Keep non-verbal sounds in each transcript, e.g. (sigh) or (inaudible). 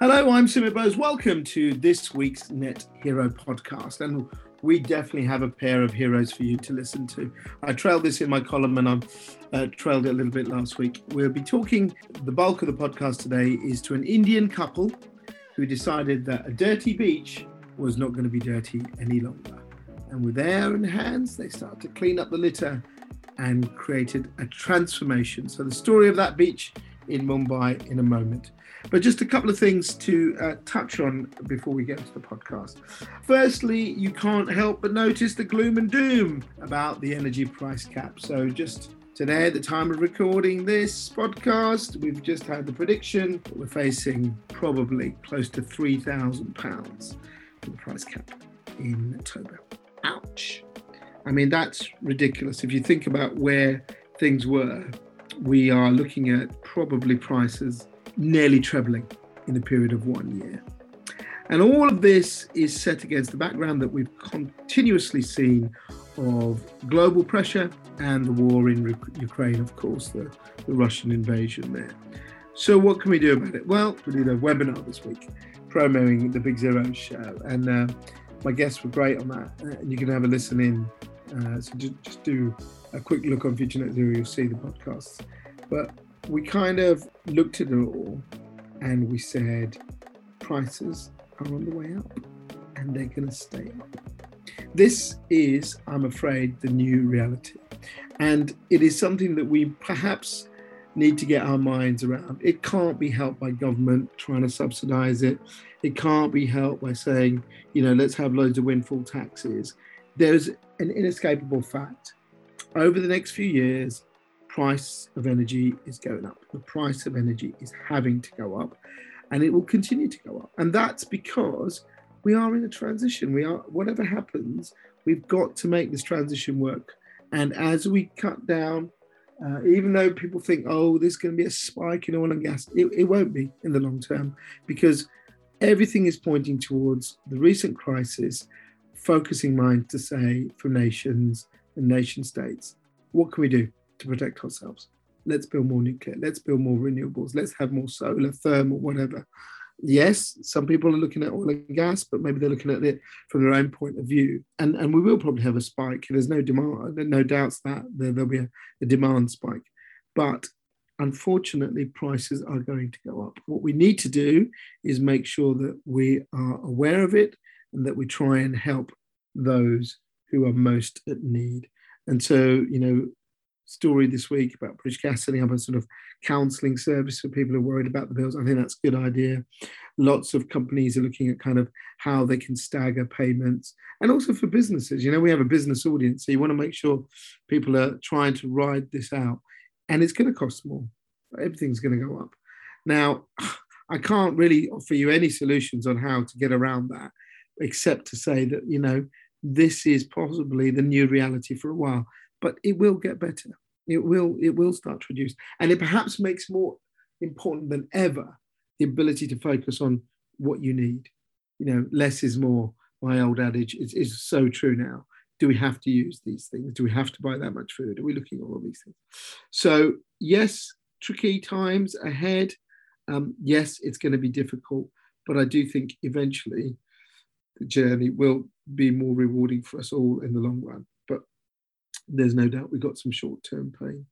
Hello, I'm Sumit Bose. Welcome to this week's Net Hero podcast. And we definitely have a pair of heroes for you to listen to. I trailed this in my column and I uh, trailed it a little bit last week. We'll be talking, the bulk of the podcast today is to an Indian couple who decided that a dirty beach was not going to be dirty any longer. And with their own hands, they started to clean up the litter and created a transformation. So, the story of that beach in Mumbai in a moment. But just a couple of things to uh, touch on before we get into the podcast. Firstly, you can't help but notice the gloom and doom about the energy price cap. So, just today, at the time of recording this podcast, we've just had the prediction that we're facing probably close to £3,000 for the price cap in October. Ouch. I mean, that's ridiculous. If you think about where things were, we are looking at probably prices nearly trebling in the period of one year. And all of this is set against the background that we've continuously seen of global pressure and the war in Ukraine, of course, the, the Russian invasion there. So, what can we do about it? Well, we did a webinar this week promoting the Big Zero show, and uh, my guests were great on that. And you can have a listen in. Uh, so, just, just do a quick look on Future Net Zero, you'll see the podcasts. But we kind of looked at it all and we said prices are on the way up and they're going to stay up. This is, I'm afraid, the new reality. And it is something that we perhaps need to get our minds around. It can't be helped by government trying to subsidize it. It can't be helped by saying, you know, let's have loads of windfall taxes. There's an inescapable fact. Over the next few years, price of energy is going up. The price of energy is having to go up and it will continue to go up. And that's because we are in a transition. We are, whatever happens, we've got to make this transition work. And as we cut down, uh, even though people think, oh, there's going to be a spike in oil and gas, it, it won't be in the long term because everything is pointing towards the recent crisis, focusing mind to say for nations and nation states, what can we do? to protect ourselves. Let's build more nuclear. Let's build more renewables. Let's have more solar, thermal, whatever. Yes, some people are looking at oil and gas, but maybe they're looking at it from their own point of view. And, and we will probably have a spike. There's no demand, no doubts that there, will be a, a demand spike. But unfortunately, prices are going to go up. What we need to do is make sure that we are aware of it and that we try and help those who are most at need. And so, you know, story this week about British Gas setting up a sort of counselling service for people who are worried about the bills. I think that's a good idea. Lots of companies are looking at kind of how they can stagger payments and also for businesses. You know, we have a business audience, so you want to make sure people are trying to ride this out. And it's going to cost more. Everything's going to go up. Now, (sighs) I can't really offer you any solutions on how to get around that, except to say that, you know, this is possibly the new reality for a while but it will get better. It will it will start to reduce, and it perhaps makes more important than ever the ability to focus on what you need. You know, less is more. My old adage is, is so true now. Do we have to use these things? Do we have to buy that much food? Are we looking at all these things? So yes, tricky times ahead. Um, yes, it's going to be difficult, but I do think eventually journey will be more rewarding for us all in the long run But there's no doubt we got some short term pain.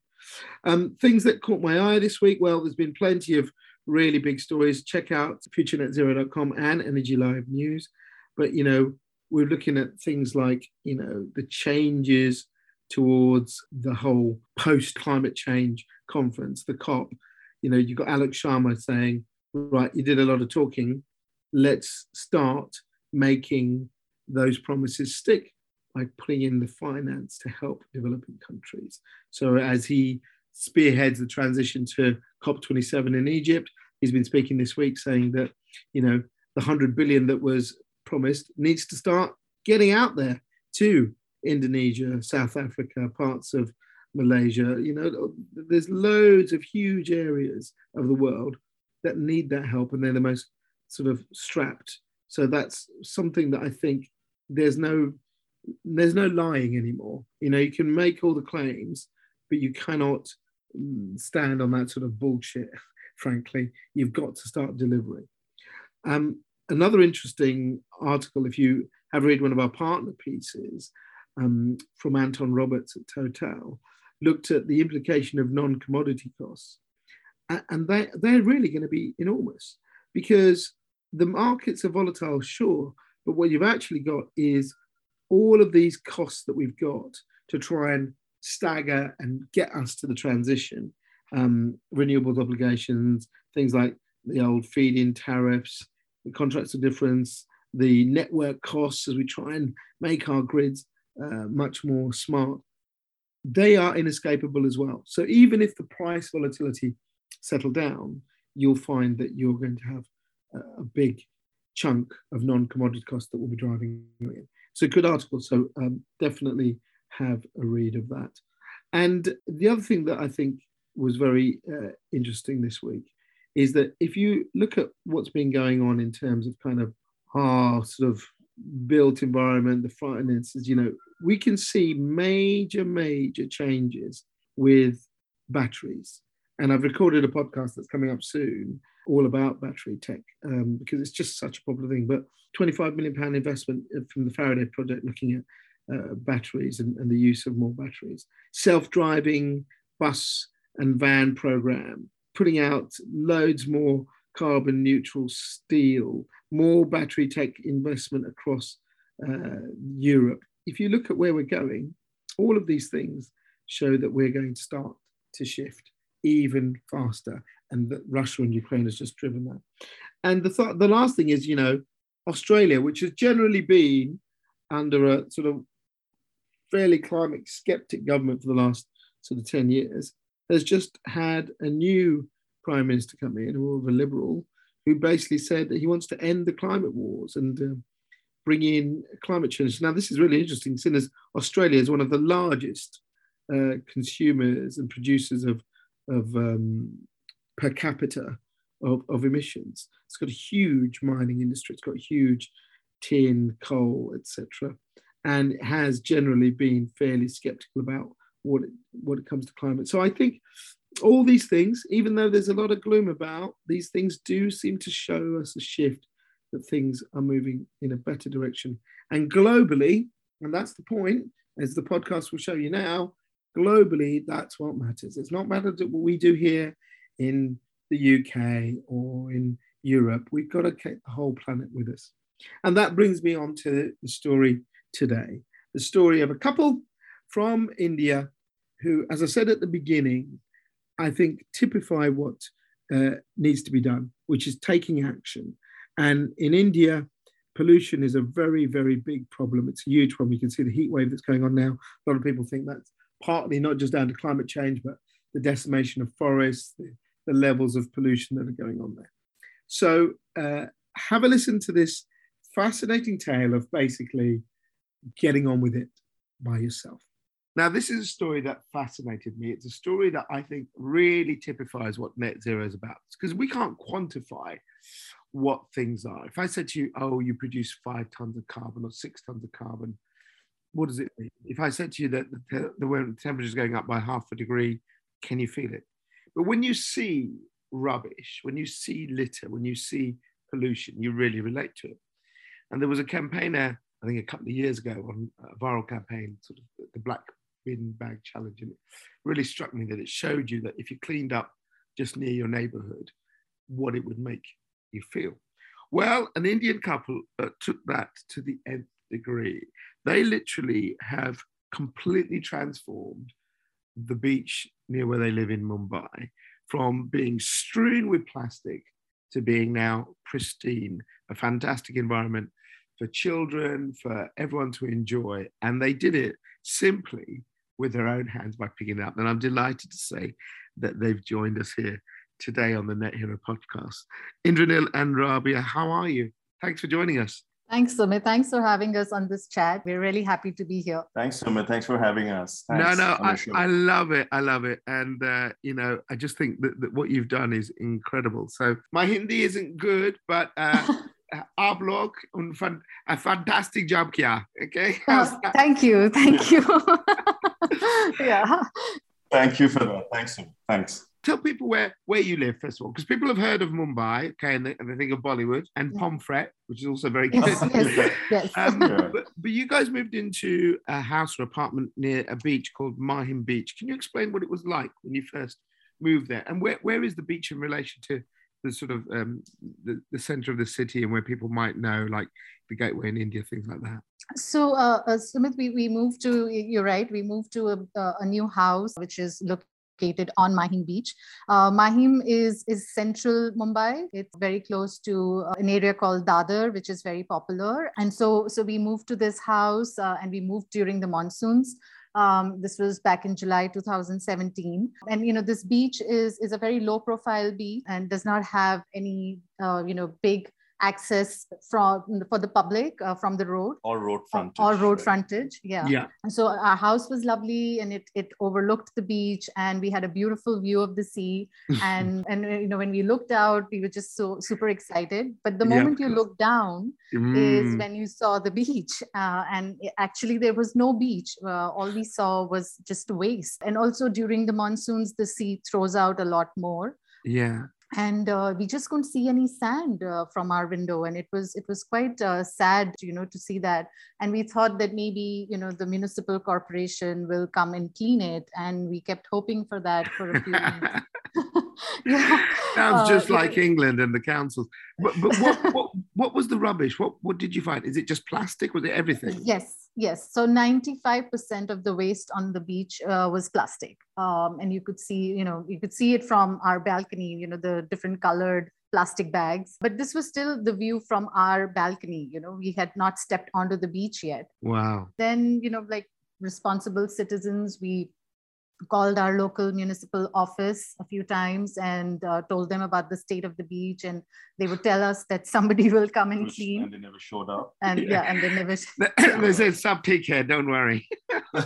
Um, things that caught my eye this week well, there's been plenty of really big stories. Check out futurenetzero.com and Energy Live News. But, you know, we're looking at things like, you know, the changes towards the whole post climate change conference, the COP. You know, you've got Alok Sharma saying, right, you did a lot of talking. Let's start making those promises stick by putting in the finance to help developing countries. So as he spearheads the transition to COP27 in Egypt, he's been speaking this week saying that, you know, the 100 billion that was promised needs to start getting out there to Indonesia, South Africa, parts of Malaysia. You know, there's loads of huge areas of the world that need that help, and they're the most sort of strapped. So that's something that I think there's no there's no lying anymore. You know, you can make all the claims, but you cannot stand on that sort of bullshit. (laughs) Frankly, you've got to start delivering. Um, another interesting article, if you have read one of our partner pieces um, from Anton Roberts at Total, looked at the implication of non commodity costs. And they, they're really going to be enormous because the markets are volatile, sure, but what you've actually got is all of these costs that we've got to try and stagger and get us to the transition. Um, renewables obligations, things like the old feed in tariffs, the contracts of difference, the network costs as we try and make our grids uh, much more smart, they are inescapable as well. So even if the price volatility settle down, you'll find that you're going to have a, big chunk of non-commodity costs that will be driving you in. A good article, so um, definitely have a read of that. And the other thing that I think was very uh, interesting this week is that if you look at what's been going on in terms of kind of our sort of built environment, the finances, you know, we can see major, major changes with batteries. And I've recorded a podcast that's coming up soon all about battery tech um, because it's just such a popular thing. But 25 million pound investment from the Faraday project looking at uh, batteries and, and, the use of more batteries. Self-driving bus and van program, putting out loads more carbon neutral steel, more battery tech investment across uh, Europe. If you look at where we're going, all of these things show that we're going to start to shift even faster, and that Russia and Ukraine has just driven that. And the, th- the last thing is, you know, Australia, which has generally been under a sort of fairly climate skeptic government for the last sort of 10 years, has just had a new prime minister come in, who was a liberal, who basically said that he wants to end the climate wars and uh, bring in climate change. Now, this is really interesting, seeing as Australia is one of the largest uh, consumers and producers of, of um, per capita of, of emissions. It's got a huge mining industry. It's got huge tin, coal, etc., and it has generally been fairly skeptical about what it, what it comes to climate. So I think all these things, even though there's a lot of gloom about, these things do seem to show us a shift that things are moving in a better direction. And globally, and that's the point, as the podcast will show you now, globally, that's what matters. It's not matter what we do here in the UK or in Europe. We've got to keep the whole planet with us. And that brings me on to the story today the story of a couple from India who, as I said at the beginning, I think typify what uh, needs to be done, which is taking action. And in India, pollution is a very, very big problem. It's a huge one. We can see the heat wave that's going on now. A lot of people think that's partly not just down to climate change, but the decimation of forests, the, the levels of pollution that are going on there. So uh, have a listen to this fascinating tale of basically getting on with it by yourself. Now, this is a story that fascinated me. It's a story that I think really typifies what net zero is about because we can't quantify what things are. If I said to you, oh, you produce five tons of carbon or six tons of carbon, what does it mean? If I said to you that the, the temperature is going up by half a degree, can you feel it? But when you see rubbish, when you see litter, when you see pollution, you really relate to it. And there was a campaigner, I think a couple of years ago, on a viral campaign, sort of the Black Bin Bag Challenge, and it really struck me that it showed you that if you cleaned up just near your neighborhood, what it would make you feel. Well, an Indian couple uh, took that to the nth degree. They literally have completely transformed the beach near where they live in Mumbai from being strewn with plastic to being now pristine, a fantastic environment for children, for everyone to enjoy. And they did it simply with their own hands by picking it up. And I'm delighted to say that they've joined us here today on the Net Hero podcast. Indranil and Rabia, how are you? Thanks for joining us. Thanks, Sumit. Thanks for having us on this chat. We're really happy to be here. Thanks, Sumit. Thanks for having us. Thanks no, no, I, I, love it. I love it. And, uh, you know, I just think that, that, what you've done is incredible. So my Hindi isn't good, but uh, (laughs) आप लोग un a fantastic job kiya. Okay. Oh, thank you. Thank you. yeah. (laughs) (laughs) Thank you for that. Thanks. Thanks. tell people where where you live first of all, because people have heard of Mumbai, okay, and they, and they think of Bollywood and Yeah. Pomfret, which is also very good. Yes, yes, (laughs) yes. Um, Yeah. but, but you guys moved into a house or apartment near a beach called Mahim Beach. Can you explain what it was like when you first moved there, and where, where is the beach in relation to the sort of um, the, the center of the city and where people might know, like the gateway in India, things like that? So, uh, uh, Sumit, we, we moved to, you're right, we moved to a, uh, a new house, which is located on Mahim Beach. Uh, Mahim is, is central Mumbai. It's very close to uh, an area called Dadar, which is very popular. And so, so we moved to this house uh, and we moved during the monsoons. Um, this was back in July 2017. And, you know, this beach is, is a very low profile beach and does not have any, uh, you know, big access from for the public uh, from the road Or road or- frontage. or road right? frontage yeah. Yeah. and so our house was lovely and it it overlooked the beach and we had a beautiful view of the sea (laughs) and and uh, you know when we looked out we were just so super excited but the Yeah. moment you look down is Mm. when you saw the beach (laughs) uh, and it- actually there was no beach uh, all we saw was just waste and also during the monsoons the sea throws out a lot more yeah. And uh, we just couldn't see any sand uh, from our window and it was it was quite uh, sad you know to see that and we thought that maybe you know the municipal corporation will come and clean it and we kept hoping for that for a few (laughs) months (laughs) yeah Sounds Uh, just yeah. like England and the councils. But, but what, what what was the rubbish? What what did you find? Is it just plastic? Was it everything? Yes, yes. So 95% of the waste on the beach uh, was plastic. Um, and you could see, you know, you could see it from our balcony, you know, the different colored plastic bags. But this was still the view from our balcony. You know, we had not stepped onto the beach yet. Wow. Then, you know, like responsible citizens, we called our local municipal office a few times and uh, told them about the state of the beach and they would tell us that somebody (laughs) will come and clean And they never showed up. and Yeah. (laughs) yeah and they never (laughs) they said sub here, don't worry.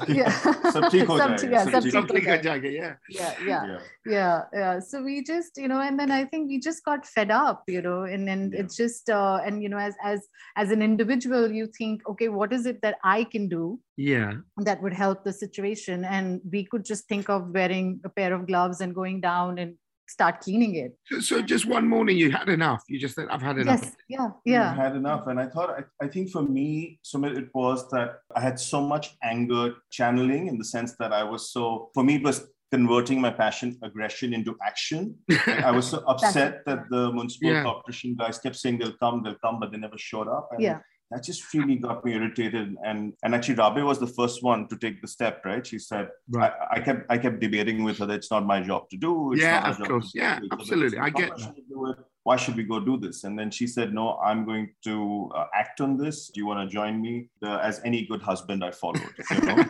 yeah Sab theek ho Sab- jayega, yeah, sab sab theek Sub ho theek ho Tika Jaga, yeah. yeah yeah Yeah. yeah yeah so we just you know and then i think we just got fed up you know and then Yeah. it's just uh, and you know as as as an individual you think okay what is it that i can do Yeah. that would help the situation and we could just think of wearing a pair of gloves and going down and start cleaning it So, so just one morning you had enough. You just said, I've had enough. yes yeah yeah I yeah had enough. And I thought, I, I think for me, Sumit, it was that I had so much anger channeling in the sense that I was so, for me, it was converting my passion, aggression into action. Like, (laughs) I was so upset that the municipal Yeah. corporation guys kept saying they'll come, they'll come, but they never showed up. And yeah that just really got me irritated. And and actually, Rabe was the first one to take the step, right? She said, Right. I, I kept I kept debating with her that it's not my job to do. It's Yeah, not of job course. to do. Yeah, absolutely. I get. Why should we? Why should we go do this? And then she said, No, I'm going to uh, act on this. Do you want to join me? The, as any good husband, I followed. You know?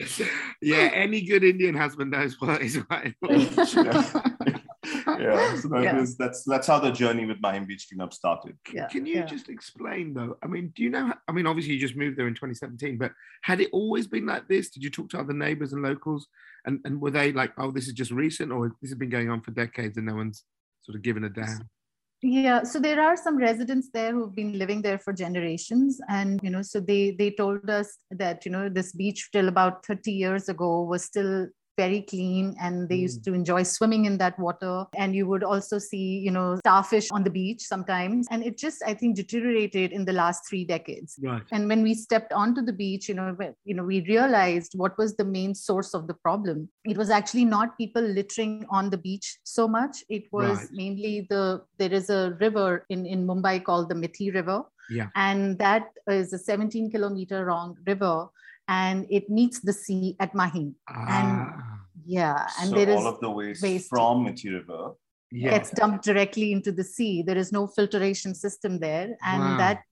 (laughs) yeah, any good Indian husband knows what is right. (laughs) (laughs) yeah, so that Yeah. was- that's that's how the journey with Mahim Beach Cleanup started. yeah Can you yeah. just explain though? I mean, do you know? I mean, obviously you just moved there in 2017, but had it always been like this? Did you talk to other neighbors and locals, and and were they like, oh, this is just recent, or this has been going on for decades and no one's sort of given a damn? Yeah, so there are some residents there who've been living there for generations, and you know, so they they told us that you know this beach till about thirty years ago was still very clean, and they used hmm. to enjoy swimming in that water. And you would also see you know starfish on the beach sometimes, and it just I think deteriorated in the last three decades. Right. And when we stepped onto the beach, you know, you know, we realized what was the main source of the problem. It was actually not people littering on the beach so much. It was Right. mainly the there is a river in in Mumbai called the Mithi River, Yeah. and that is a 17 kilometer long river, and it meets the sea at Mahim. Ah, Yeah, and so there is all of the waste, waste. from Mithi River. yeah. gets dumped directly into the sea. There is no filtration system there. And Wow. that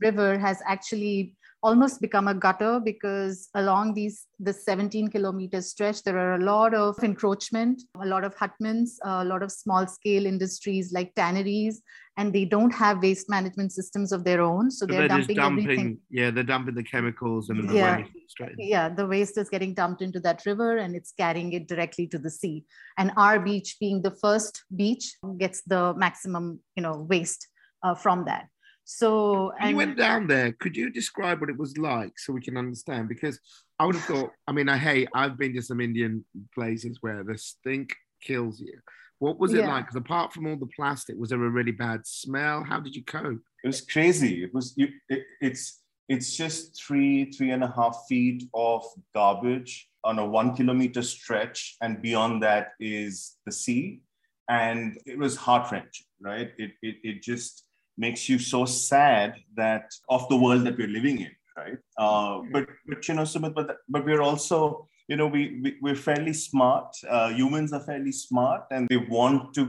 river has actually almost become a gutter because along these the 17 kilometer stretch there are a lot of encroachment a lot of hutments a lot of small scale industries like tanneries and they don't have waste management systems of their own so So they're, they're dumping, dumping, everything yeah, they're dumping the chemicals and the Yeah. waste straight. yeah the waste is getting dumped into that river and it's carrying it directly to the sea and our beach being the first beach gets the maximum you know waste uh, from that so When you went down there, could you describe what it was like so we can understand? Because I would have thought, I mean, I hey, I've been to some Indian places where the stink kills you. What was it Yeah. like? Because apart from all the plastic, was there a really bad smell? How did you cope? it was crazy. It was you, it, it's it's just three three and a half feet of garbage on a one kilometer stretch, and beyond that is the sea, and it was heart wrenching, right? It, it it just makes you so sad that of the world that we're living in, right? Uh, but but you know, Sumit, but but we're also you know we, we we're fairly smart. Uh, humans are fairly smart, and they want to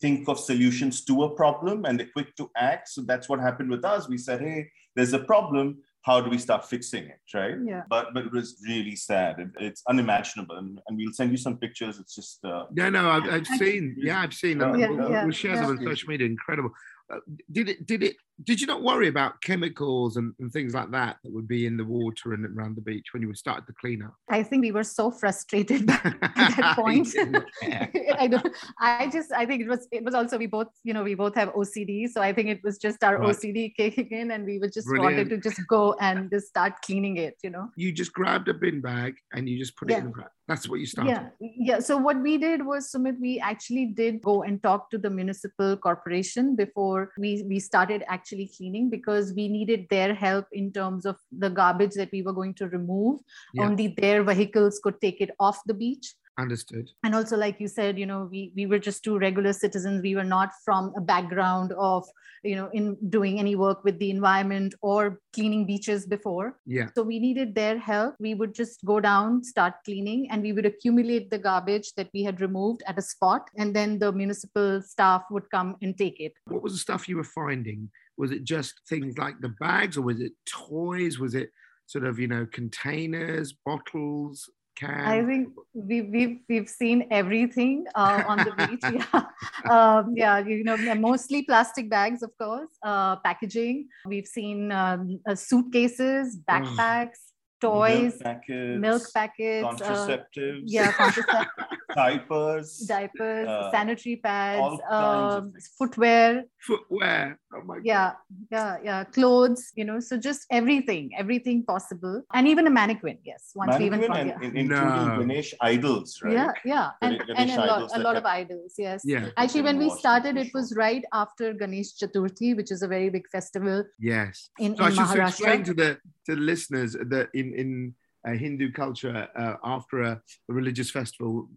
think of solutions to a problem and they're quick to act. So that's what happened with us. We said, hey, there's a problem. How do we start fixing it? Right. Yeah. But but it was really sad. It, it's unimaginable. And, and we'll send you some pictures. It's just uh, No, no, I've, I've seen. Yeah, I've seen them. Yeah, we'll, yeah, we'll share them on social media. Incredible. Uh, did it? Did it? Did you not worry about chemicals and, and things like that that would be in the water and around the beach when you were started the cleanup? I think we were so frustrated (laughs) at that (laughs) point. (laughs) I don't. I just. I think it was. It was also we both. You know, we both have OCD, so I think it was just our Right. OCD kicking in, and we were just Brilliant. wanted to just go and just start cleaning it. You know. you just grabbed a bin bag and you just put it Yeah. in the bag. That's what you started. Yeah, yeah. So what we did was, Sumit, we actually did go and talk to the municipal corporation before we we started actually cleaning because we needed their help in terms of the garbage that we were going to remove. Yeah. Only their vehicles could take it off the beach. Understood. and also like you said you know we we were just two regular citizens we were not from a background of you know in doing any work with the environment or cleaning beaches before Yeah. so we needed their help we would just go down start cleaning and we would accumulate the garbage that we had removed at a spot and then the municipal staff would come and take it What was the stuff you were finding? Was it just things like the bags or was it toys? Was it sort of, you know, containers, bottles, cans? I think we, we've we've seen everything uh, on the (laughs) beach. Yeah, um, yeah. You know, mostly plastic bags, of course. Uh, packaging. We've seen um, uh, suitcases, backpacks, toys, milk packets, milk packets. uh, contraceptives, yeah, (laughs) contracept- diapers, diapers, uh, sanitary pads, all kinds of um, footwear. Footwear. Oh my Yeah, yeah, yeah. Clothes. You know, so just everything, everything possible, and even a mannequin. Yes, once we even and Yeah. in- including No. Ganesh idols, right? Yeah, yeah, and, Ganesh and a lot, a lot of idols. Yes, Yeah. Actually, when we started, it was right after Ganesh Chaturthi, which is a very big festival Yes. in, So I in should explain Maharashtra. to the to the listeners that in in uh, Hindu culture, uh, after a, a religious festival,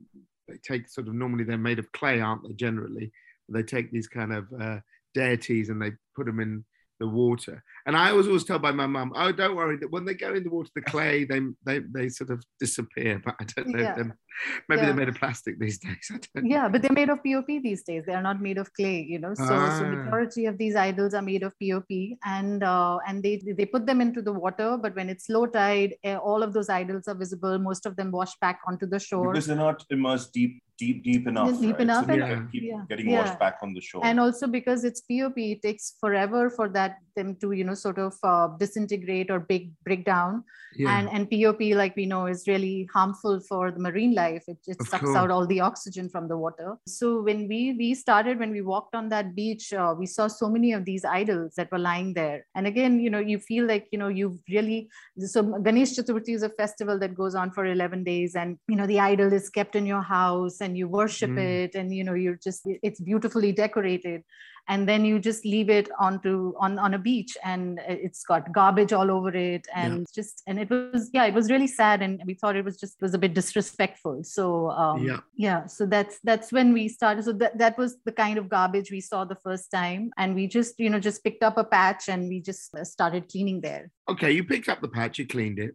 they take sort of normally they're made of clay, aren't they? Generally, they take these kind of uh, deities and they put them in the water. And I was always told by my mum, "Oh, don't worry, that when they go in the water, the clay they they they sort of disappear." But I don't know. if Yeah. Maybe Yeah. they're made of plastic these (laughs) days. I don't know. Yeah, but they're made of POP these days. They are not made of clay, you know. So, so Ah. majority of these idols are made of POP, and uh, and they they put them into the water. But when it's low tide, eh, all of those idols are visible. Most of them wash back onto the shore. Because they're not immersed deep, deep, deep enough. Deep right? enough So and- can keep yeah, getting yeah. washed back on the shore. and also because it's pop it takes forever for that them to you know sort of uh, disintegrate or break break down Yeah. and and pop like we know is really harmful for the marine life it, it sucks course. out all the oxygen from the water so when we we started when we walked on that beach uh, we saw so many of these idols that were lying there and again you know you feel like you know you've really so ganesh chaturthi is a festival that goes on for 11 days and you know the idol is kept in your house and you worship Mm. it and you know you're just it's beautifully decorated and then you just leave it onto on on a beach and it's got garbage all over it and just and it was yeah it was really sad and we thought it was just was a bit disrespectful so um Yeah. yeah so that's that's when we started so that, that was the kind of garbage we saw the first time and we just you know just picked up a patch and we just started cleaning there okay, you picked up the patch, you cleaned it.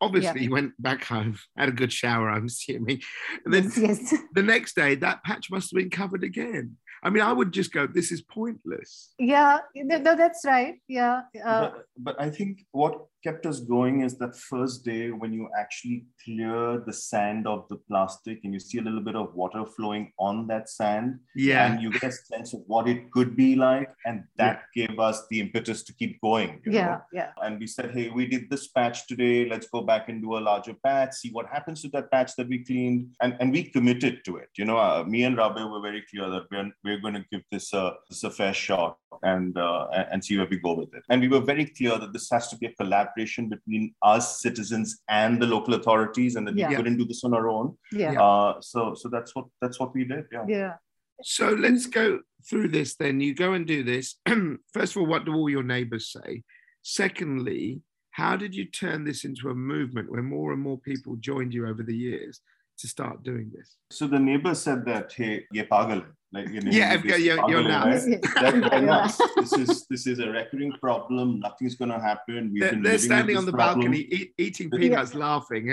Obviously, you went back home, had a good shower, I'm assuming. And then yes, yes. (laughs) the next day, that patch must have been covered again. I mean, I would just go, this is pointless. yeah th- th- that's right yeah uh, but, but I think what kept us going is that first day when you actually clear the sand of the plastic and you see a little bit of water flowing on that sand Yeah. and you get a sense of what it could be like and that gave us the impetus to keep going you yeah know? yeah. And we said hey we did this patch today. Let's go back and do a larger patch see what happens to that patch that we cleaned. And, and we committed to it you know? Uh, me and Rabe were very clear that we're, we're going to give this a, this a fair shot and uh, and and see where we go with it. And we were very clear that this has to be a collaborative collaboration between us citizens and the local authorities, and that Yeah. we couldn't do this on our own. Yeah. Uh, so so that's what that's what we did. Yeah. Yeah. So let's go through this then. You go and do this. (clears throat) First of all, what do all your neighbors say? Secondly, how did you turn this into a movement where more and more people joined you over the years to start doing this? So the neighbor said that, hey, ye pagal. Like you know, Yeah, this I've got- you're- pagal you're hai, nuts. right? That- (laughs) they're nuts. This is this is a recurring problem. Nothing's gonna happen. We've They're, been they're standing on the problem. balcony eat, eating Yeah. peanuts, laughing.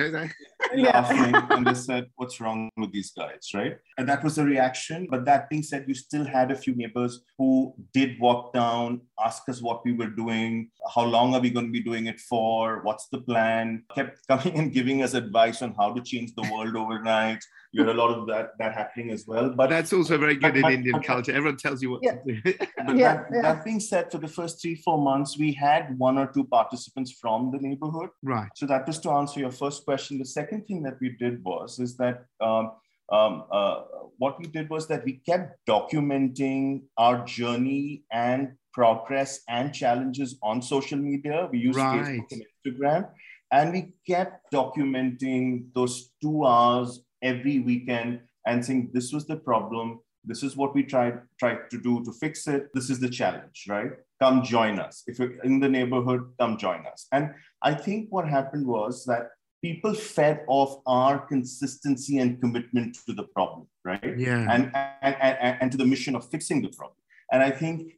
You? Yeah. laughing and they said, What's wrong with these guys? Right. And that was the reaction. But that being said, you still had a few neighbors who did walk down, ask us what we were doing, how long are we going to be doing it for, what's the plan, kept coming and giving us advice on how to change the world overnight. You had a lot of that that happening as well. But But that's also very good in But- Indian but- (laughs) culture. Everyone tells you what Yeah. to do. But (laughs) Yeah, that, yeah. that being said, for the first three, four months, we had one or two participants from the neighborhood. right. So that was to answer your first question. The second thing that we did was is that um, um, uh, what we did was that we kept documenting our journey and progress and challenges on social media. We used Right. Facebook and Instagram, and we kept documenting those two hours every weekend and saying this was the problem. This is what we tried tried to do to fix it. This is the challenge, right? Come join us. If you're in the neighborhood, come join us. And I think what happened was that people fed off our consistency and commitment to the problem, right? Yeah. And, and, and, and to the mission of fixing the problem. And I think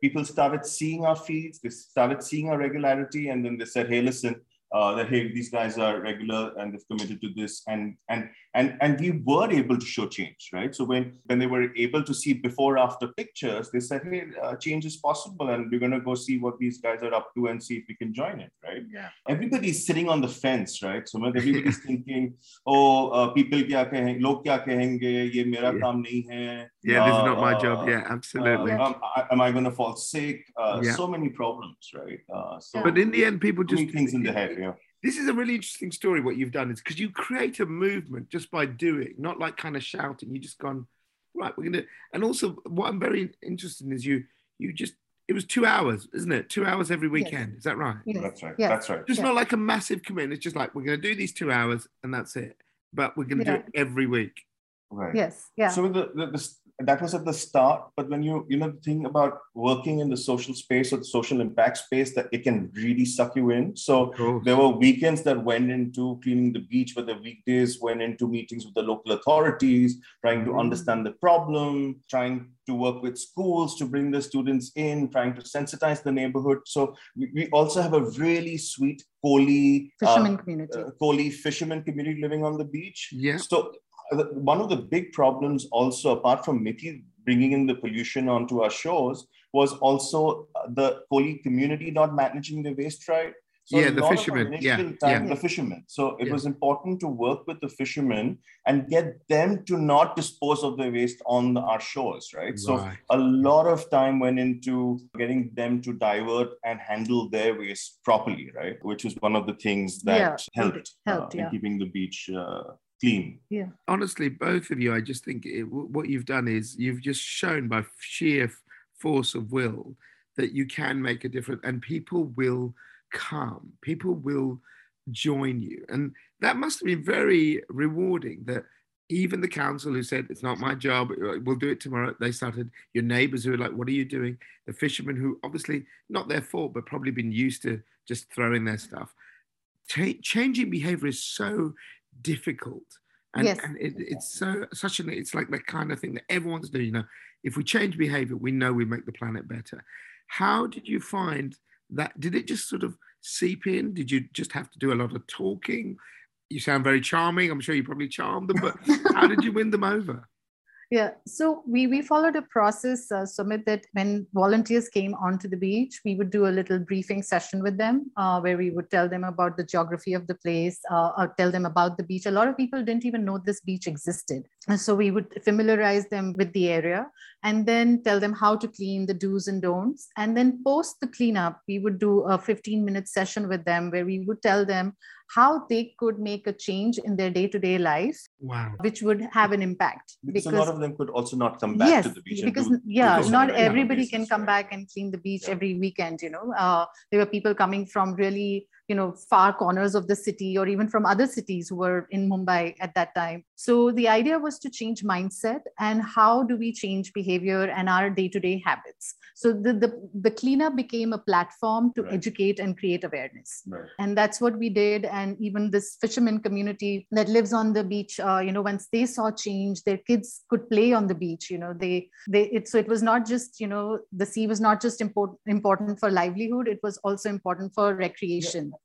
people started seeing our feeds, they started seeing our regularity, and then they said, hey, listen, uh, that hey, these guys are regular and they've committed to this, and and and and we were able to show change, right? So when when they were able to see before after pictures, they said, hey, uh, change is possible, and we're gonna go see what these guys are up to and see if we can join it, right? Yeah. Everybody's sitting on the fence, right? So when everybody's (laughs) thinking, oh, uh, people kya kahenge, log kya kahenge, ye mera Yeah. kaam nahi hai. Yeah, this is not my job. Yeah, absolutely. uh, um, I- am I going to fall sick? Uh, Yeah. So many problems, right? Uh, so but in the end, people just things in the head. Yeah. this is a really interesting story what you've done is because you create a movement just by doing not like kind of shouting you just gone right we're gonna and also what i'm very interested in is you you just it was two hours isn't it two hours every weekend is that right Yes. That's right. Yes. That's right. just Yeah. not like a massive commitment it's just like we're gonna do these two hours and that's it but we're gonna Yeah. do it every week Right. Yes. Yeah. So the, the, the, that was at the start, but when you you know the thing about working in the social space or the social impact space that it can really suck you in. So of there were weekends that went into cleaning the beach, but the weekdays went into meetings with the local authorities, trying to Mm. understand the problem, trying to work with schools to bring the students in, trying to sensitize the neighborhood. So we, we also have a really sweet Koli, uh, Fisherman community. uh, Koli fisherman community living on the beach. yeah So uh, one of the big problems also, apart from Mithi bringing in the pollution onto our shores, was also uh, the Koli community not managing the waste right. So Yeah, the lot of our fishermen. Yeah, time, yeah. the fishermen. So it Yeah. was important to work with the fishermen and get them to not dispose of their waste on the- our shores, right? So a lot of time went into getting them to divert and handle their waste properly, right? Which was one of the things that Yeah, helped, helped, uh, in yeah. keeping the beach uh, clean. honestly, both of you, I just think it, what you've done is you've just shown by sheer force of will that you can make a difference and people will come, people will join you. And that must have been very rewarding that even the council who said, it's not my job, uh, we'll do it tomorrow, they started, your neighbors who were like, what are you doing? The fishermen who obviously not their fault, but probably been used to just throwing their stuff. Cha- changing behavior is so difficult. And, Yes. and it, it's so such an it's like the kind of thing that everyone's doing you know if we change behavior we know we make the planet better. How did you find that? Did it just sort of seep in? Did you just have to do a lot of talking? You sound very charming. I'm sure you probably charmed them but (laughs) how did you win them over Yeah, so we, we followed a process, uh, Sumit, that when volunteers came onto the beach, we would do a little briefing session with them uh, where we would tell them about the geography of the place, uh, or tell them about the beach. A lot of people didn't even know this beach existed. And so we would familiarize them with the area and then tell them how to clean the do's and don'ts. And then post the cleanup, we would do a 15 minute session with them where we would tell them how they could make a change in their day-to-day life wow which would have an impact because, because a lot of them could also not come back yes, to the beach because do, yeah not everybody can come right? back and clean the beach yeah. every weekend you know uh, there were people coming from really you know far corners of the city or even from other cities who were in mumbai at that time so the idea was to change mindset and how do we change behavior and our day-to-day habits so the, the, the cleanup became a platform to right. educate and create awareness. Right. And that's what we did. And even this fisherman community that lives on the beach, uh, you know, once they saw change, their kids could play on the beach, you know, they, they, it, so it was not just, you know, the sea was not just important, important for livelihood, it was also important for recreation. Yeah.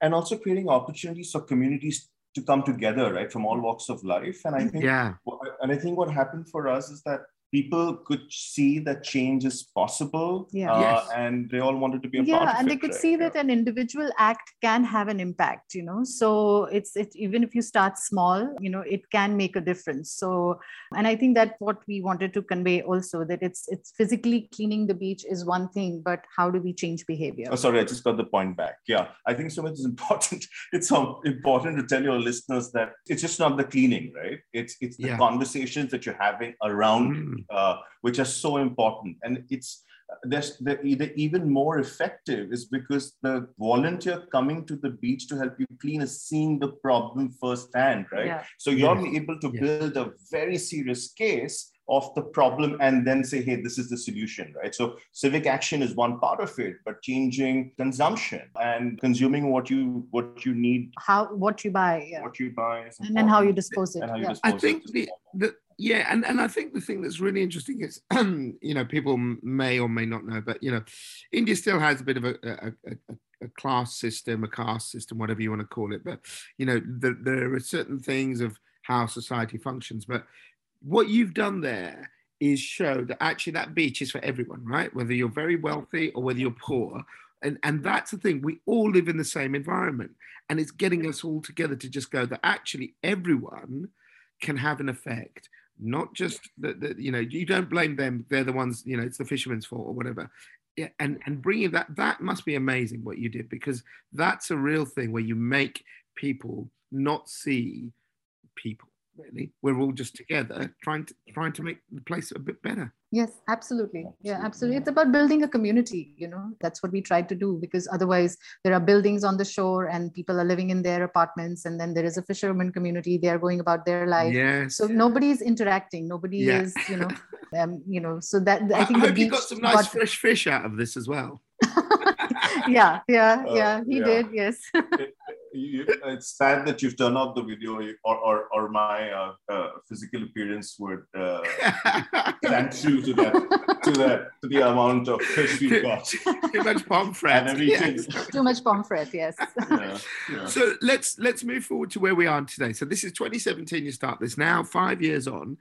And, also creating opportunities for communities to come together, right, from all walks of life. And I think, yeah. And I think what happened for us is that people could see that change is possible yeah. Uh, yes. and they all wanted to be a yeah, part and it, they could right? see yeah. that an individual act can have an impact you know so it's it even if you start small you know it can make a difference so and i think that what we wanted to convey also that it's it's physically cleaning the beach is one thing but how do we change behavior oh sorry i just got the point back yeah i think so much is important (laughs) it's so important to tell your listeners that it's just not the cleaning right it's it's the yeah. conversations that you're having around mm uh, which are so important. And it's there's the, the, even more effective is because the volunteer coming to the beach to help you clean is seeing the problem firsthand, right? Yeah. So you're yes. able to yes. build a very serious case of the problem and then say, hey, this is the solution, right? So civic action is one part of it, but changing consumption and consuming what you what you need, how what you buy, yeah. what you buy, and then how you dispose it. You yeah. dispose I think the, the yeah, and, and I think the thing that's really interesting is, (clears throat) you know, people may or may not know, but you know, India still has a bit of a, a, a, a class system, a caste system, whatever you want to call it. But you know, the, there are certain things of how society functions. But what you've done there is show that actually that beach is for everyone, right? Whether you're very wealthy or whether you're poor. And, and that's the thing, we all live in the same environment. And it's getting us all together to just go that actually everyone can have an effect not just that the, you know you don't blame them they're the ones you know it's the fisherman's fault or whatever. Yeah and and bringing that that must be amazing what you did because that's a real thing where you make people not see people really. We're all just together trying to trying to make the place a bit better. Yes absolutely. Yeah absolutely. it's about building a community you know. That's what we tried to do because otherwise there are buildings on the shore and people are living in their apartments and then there is a fisherman community. They are going about their life. Yes. so nobody is interacting. Nobody yeah. is you know (laughs) um, you know so that i think I hope you got some nice got... fresh fish out of this as well. (laughs) Yeah yeah uh, yeah he yeah. did yes you, it's sad that you've turned off the video, or or, or my uh, uh, physical appearance would uh, (laughs) stand true to that to that to the amount of fish we've got. Too much pomfret. (laughs) Yes. Too much pomfret. Yes. Yeah, yeah. So let's let's move forward to where we are today. So this is 2017. You start this now, five years on.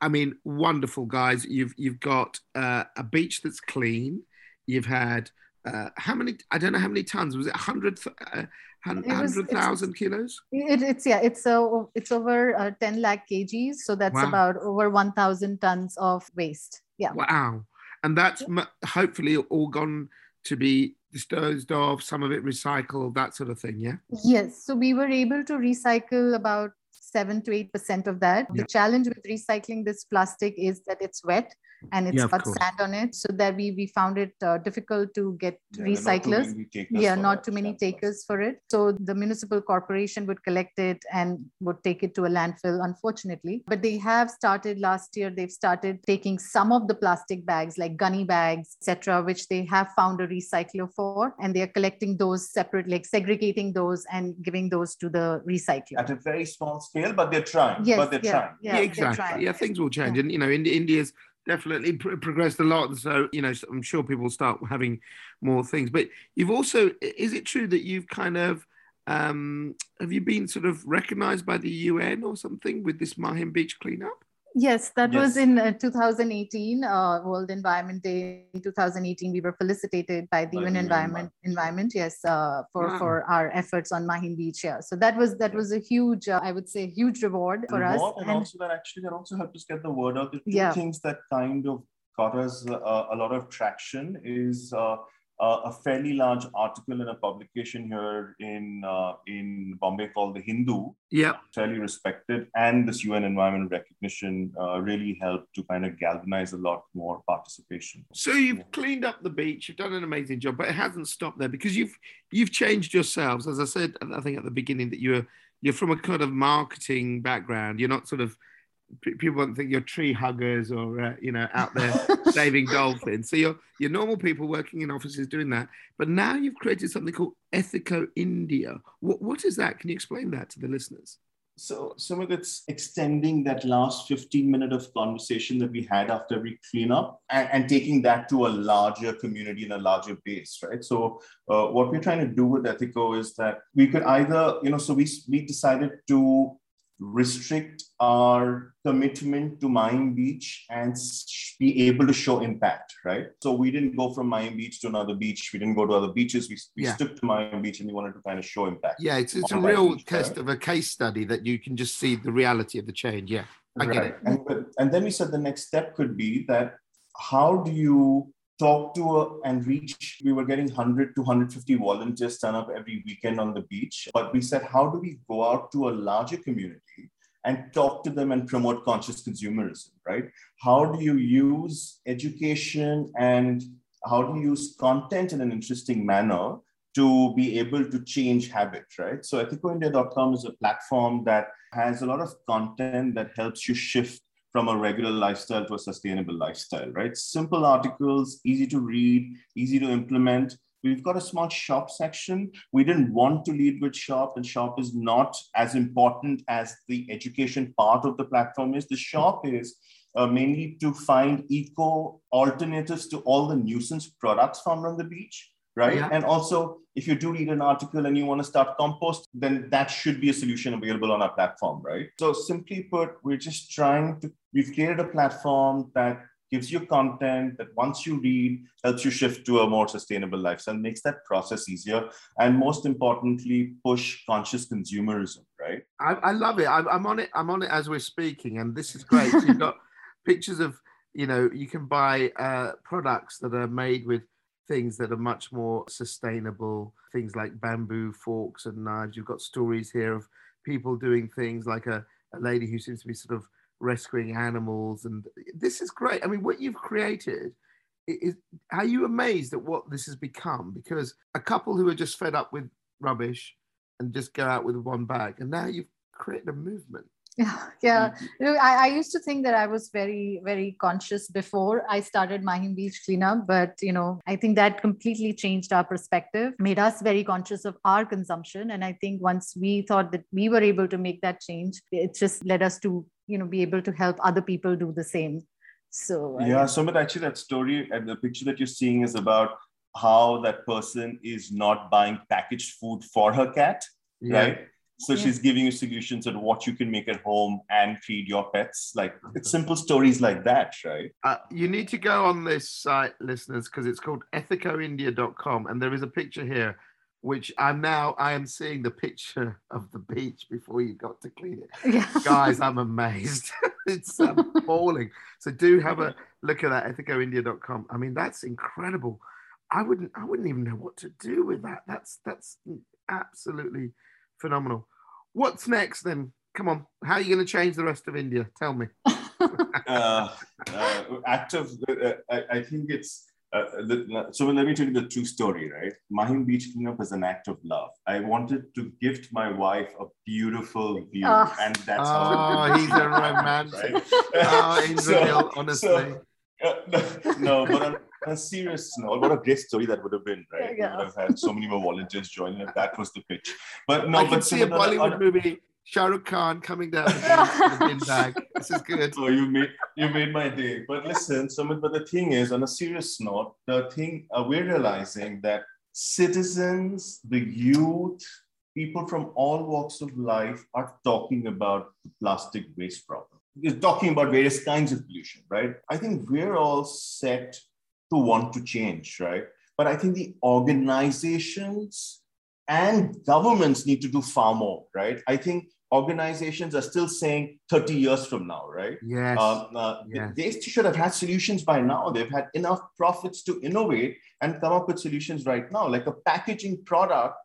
I mean, wonderful guys. You've you've got uh, a beach that's clean. You've had uh, how many? I don't know how many tons. Was it hundred? Uh, hundred thousand kilos. It, it's yeah, it's uh, it's over uh, ten lakh kgs. So that's wow. about over one thousand tons of waste. Yeah. Wow, and that's yeah. hopefully all gone to be disposed of. Some of it recycled, that sort of thing. Yeah. Yes. So we were able to recycle about seven to eight percent of that. Yeah. The challenge with recycling this plastic is that it's wet and it's yeah, got sand on it. So that we we found it uh, difficult to get yeah, recyclers. not yeah not too many takers for it. So the municipal corporation would collect it and would take it to a landfill unfortunately. But they have started last year they've started taking some of the plastic bags like gunny bags etc which they have found a recycler for. And they are collecting those separately like segregating those and giving those to the recycler. At a very small scale but they're trying yes, but they're yeah, trying yeah, yeah exactly trying. yeah things will change and you know in, india's definitely pr- progressed a lot. So, you know, I'm sure people will start having more things. But you've also, is it true that you've kind of, um, have you been sort of recognized by the UN or something with this Mahim Beach cleanup? Yes, that yes. was in uh, 2018, uh, World Environment Day. In 2018, we were felicitated by the UN Environment. Environment, yes, uh, for wow. for our efforts on Mahim Beach. Yeah, so that was that was a huge, uh, I would say, huge reward for reward, us. And, and, also that actually that also helped us get the word out. The two yeah. things that kind of got us uh, a lot of traction is uh, a fairly large article in a publication here in uh, in Bombay called the Hindu. Yeah, fairly respected, and this UN environment recognition uh, really helped to kind of galvanize a lot more participation. So you've yeah. cleaned up the beach, you've done an amazing job, but it hasn't stopped there because you've you've changed yourselves. As I said, I think at the beginning that you're you're from a kind of marketing background. You're not sort of people won't think you're tree huggers or uh, you know out there (laughs) saving dolphins. So you're you're normal people working in offices doing that. But now you've created something called Ethico India. What what is that? Can you explain that to the listeners? So some of it's extending that last 15 minute of conversation that we had after we clean up and, and taking that to a larger community and a larger base, right? So uh, what we're trying to do with Ethico is that we could either, you know, so we, we decided to restrict our commitment to Mahim Beach and be able to show impact, right? So we didn't go from Mahim Beach to another beach. We didn't go to other beaches. We, we yeah. stuck to Mahim Beach and we wanted to kind of show impact. Yeah, it's, it's a real beach, test right? of a case study that you can just see the reality of the change. Yeah, I right. get it. And, and then we said the next step could be that how do you talk to a, and reach we were getting 100 to 150 volunteers turn up every weekend on the beach but we said how do we go out to a larger community and talk to them and promote conscious consumerism right how do you use education and how do you use content in an interesting manner to be able to change habit, right? So ethicoindia.com is a platform that has a lot of content that helps you shift from a regular lifestyle to a sustainable lifestyle, right? Simple articles, easy to read, easy to implement. We've got a small shop section. We didn't want to lead with shop, and shop is not as important as the education part of the platform is. The shop is uh, mainly to find eco alternatives to all the nuisance products found on the beach right? Yeah. And also, if you do read an article and you want to start compost, then that should be a solution available on our platform, right? So simply put, we're just trying to, we've created a platform that gives you content that once you read helps you shift to a more sustainable lifestyle makes that process easier and most importantly push conscious consumerism right? I, I love it. I'm, I'm, on it i'm on it as we're speaking and this is great. So you've got (laughs) pictures of you know you can buy uh, products that are made with things that are much more sustainable, things like bamboo forks and knives. You've got stories here of people doing things like a, a lady who seems to be sort of rescuing animals. And this is great. I mean, what you've created is, are you amazed at what this has become? Because a couple who are just fed up with rubbish and just go out with one bag, and now you've created a movement (laughs) yeah yeah. I, I, used to think that i was very very conscious before i started mahim beach cleanup but you know i think that completely changed our perspective made us very conscious of our consumption and i think once we thought that we were able to make that change it just led us to you know be able to help other people do the same so uh, yeah so but actually that story and the picture that you're seeing is about how that person is not buying packaged food for her cat yeah. right so yeah. she's giving you solutions on what you can make at home and feed your pets. Like it's simple stories like that, right? Uh, you need to go on this site, listeners, because it's called ethicoindia.com. And there is a picture here, which I'm now, I am seeing the picture of the beach before you got to clean it. Yeah. Guys, I'm amazed. (laughs) it's (laughs) appalling. So do have a look at that, ethicoindia.com. I mean, that's incredible. I wouldn't, I wouldn't even know what to do with that. That's, that's absolutely phenomenal. What's next then? Come on, how are you going to change the rest of India? Tell me. (laughs) uh, uh, active, uh, I, I, think it's. Uh, the, so let me tell you the true story, right? Mahim Beach Cleanup is an act of love. I wanted to gift my wife a beautiful view, oh. and that's oh, how. he's a romantic. (laughs) Right? oh, he's so, real, honestly. So, uh, no, but on, on, a serious note, what a great story that would have been, right? Yeah. We would have had so many more volunteers joining if that was the pitch. But no, I but can see a Bollywood movie. Shah Rukh Khan coming down (laughs) the bin bag. This is good. Oh, you made you made my day. But listen, Sumit, but the thing is, on a serious note, the thing uh, we're realizing that citizens, the youth, people from all walks of life are talking about the plastic waste problem is talking about various kinds of pollution, right? I think we're all set to want to change, right? But I think the organizations and governments need to do far more, right? I think organizations are still saying 30 years from now, right? Yes. Um, uh, yes. They should have had solutions by now. They've had enough profits to innovate and come up with solutions right now. Like a packaging product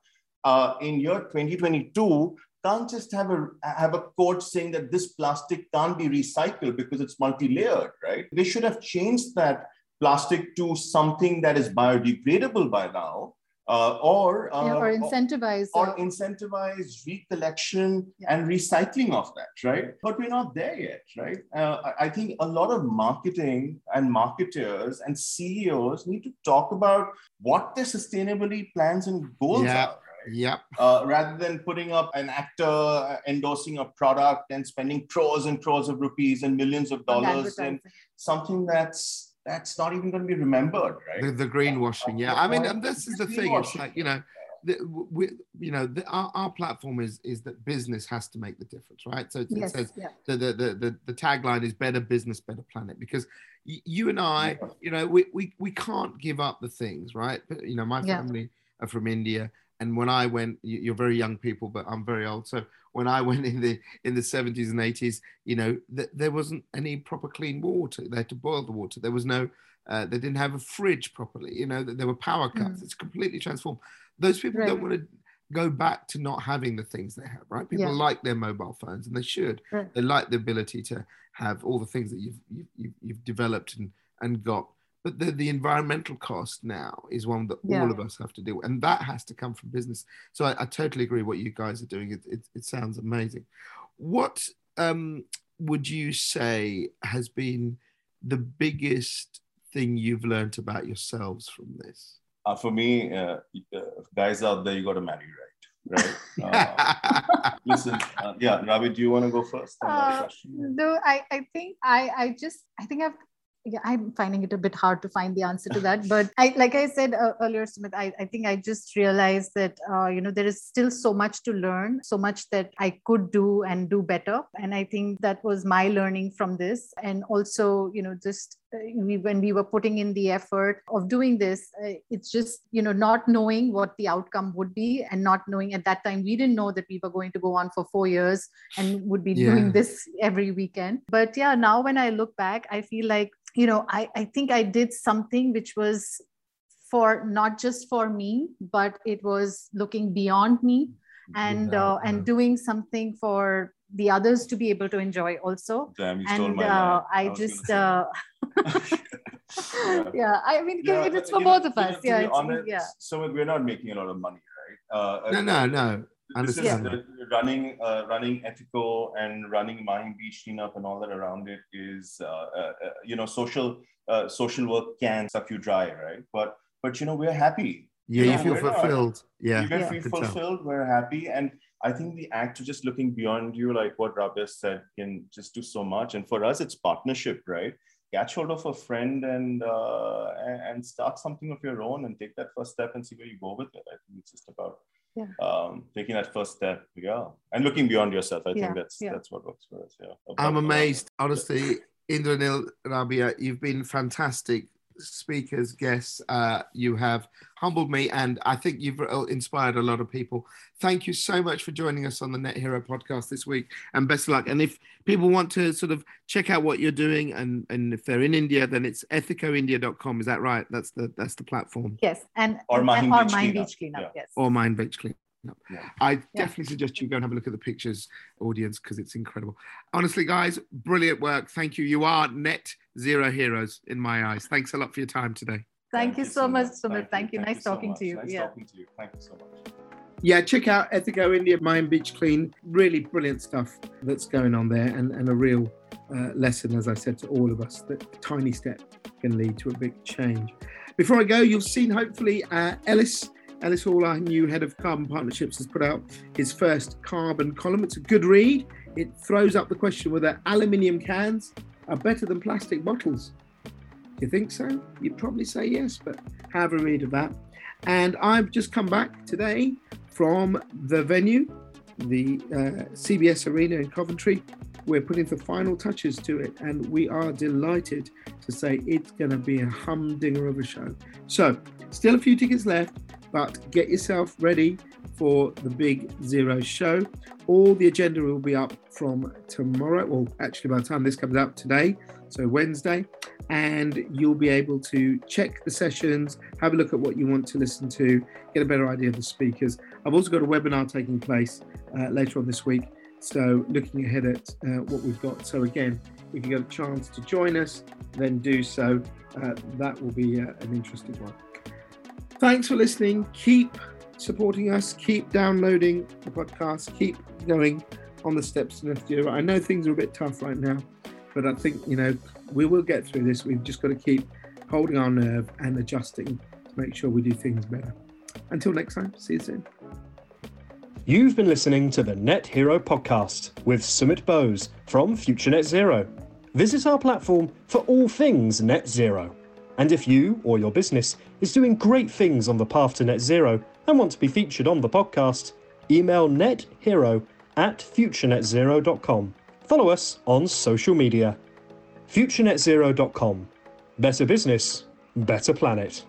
uh, in year 2022 can't just have a have a quote saying that this plastic can't be recycled because it's multi-layered, right? They should have changed that plastic to something that is biodegradable by now uh, or, uh, yeah, or incentivize or, or incentivize recollection yeah. and recycling of that right but we're not there yet right uh, i think a lot of marketing and marketers and ceos need to talk about what their sustainability plans and goals yeah. are Yep. Uh, rather than putting up an actor endorsing a product and spending crores and crores of rupees and millions of dollars in something that's that's not even going to be remembered, right? The, the greenwashing, yeah. I mean, and this is the thing. It's like you know, the, we, you know, the, our, our platform is is that business has to make the difference, right? So it, yes, it says yeah. the, the, the the tagline is better business, better planet, because you and I, you know, we, we we can't give up the things, right? You know, my family yeah. are from India, and when I went, you're very young people, but I'm very old, so when I went in the in the 70s and 80s, you know, th- there wasn't any proper clean water. They had to boil the water. There was no, uh, they didn't have a fridge properly. You know, there were power cuts. Mm. It's completely transformed. Those people right. don't want to go back to not having the things they have, right? People yeah. like their mobile phones, and they should. Right. They like the ability to have all the things that you've you've, you've developed and and got but the, the environmental cost now is one that yeah. all of us have to deal with and that has to come from business so i, I totally agree what you guys are doing it, it, it sounds amazing what um, would you say has been the biggest thing you've learned about yourselves from this uh, for me uh, uh, guys out there you got to marry right right? (laughs) Uh, listen, uh, yeah, Rabia, do you want to go first? Uh, no, I, I think I, I just, I think I've yeah, I'm finding it a bit hard to find the answer to that. But I, like I said uh, earlier, Sumit, I, I think I just realized that, uh, you know, there is still so much to learn, so much that I could do and do better. And I think that was my learning from this. And also, you know, just uh, we, when we were putting in the effort of doing this, uh, it's just, you know, not knowing what the outcome would be and not knowing at that time, we didn't know that we were going to go on for four years and would be yeah. doing this every weekend. But yeah, now when I look back, I feel like you know I, I think i did something which was for not just for me but it was looking beyond me and yeah, uh, and doing something for the others to be able to enjoy also. Damn, and uh, i, I just uh, yeah. (laughs) yeah. i mean yeah, it's for both know, of us. yeah, honest, yeah. So we're not making a lot of money right? Uh, no no no understand. This is running, uh, running Ethico and running Mahim Beach cleanup and all that around it is, uh, uh, uh you know, social uh, social work can suck you dry, right? But but you know, we're happy. Yeah, you, know, you feel fulfilled. Not. Yeah, you get yeah. fulfilled. We're happy, and I think the act of just looking beyond you, like what Rabia said, can just do so much. And for us, it's partnership, right? Catch hold of a friend and uh, and start something of your own, and take that first step and see where you go with it. I think it's just about yeah. um, taking that first step, yeah, and looking beyond yourself. I yeah. think that's yeah. that's what works for us. Yeah, I'm amazed, honestly, Indranil Rabia. You've been fantastic speakers, guests. Uh, you have humbled me, and I think you've inspired a lot of people. Thank you so much for joining us on the Net Hero podcast this week, and best of luck. And if people want to sort of check out what you're doing, and and if they're in India, then it's ethicoindia.com. Is that right? That's the that's the platform. Yes, and or Mahim Beach, Beach Cleanup. Cleanup yeah. Yes, or Mahim Beach Cleanup. No. Yeah. I definitely yeah. suggest you go and have a look at the pictures, audience, because it's incredible. Honestly, guys, brilliant work. Thank you. You are net zero heroes in my eyes. Thanks a lot for your time today. Thank, Thank you, so much, Sumit. Thank, Thank you. Nice you talking so to you. Nice yeah. talking to you. Thank you so much. Yeah, check out Ethico India Mahim Beach Clean. Really brilliant stuff that's going on there, and, and a real uh, lesson, as I said to all of us, that a tiny step can lead to a big change. Before I go, you've seen hopefully uh, Ellis Ellis Hall, our new head of carbon partnerships, has put out his first carbon column. It's a good read. It throws up the question whether aluminium cans are better than plastic bottles. You think so? You'd probably say yes, but have a read of that. And I've just come back today from the venue, the uh, CBS Arena in Coventry. We're putting the final touches to it, and we are delighted to say it's going to be a humdinger of a show. So, still a few tickets left but get yourself ready for the Big Zero show. All the agenda will be up from tomorrow, Well, actually by the time this comes out today, so Wednesday, and you'll be able to check the sessions, have a look at what you want to listen to, get a better idea of the speakers. I've also got a webinar taking place uh, later on this week, so looking ahead at uh, what we've got. So again, if you get a chance to join us, then do so. Uh, that will be uh, an interesting one. Thanks for listening. Keep supporting us. Keep downloading the podcast. Keep going on the steps to Net Zero. I know things are a bit tough right now, but I think, you know, we will get through this. We've just got to keep holding our nerve and adjusting to make sure we do things better. Until next time, see you soon. You've been listening to the Net Hero podcast with Sumit Bose from Future Net Zero. Visit our platform for all things net zero. And if you or your business is doing great things on the path to net zero and want to be featured on the podcast, email nethero at futurenetzero.com. Follow us on social media. futurenetzero.com. Better business, better planet.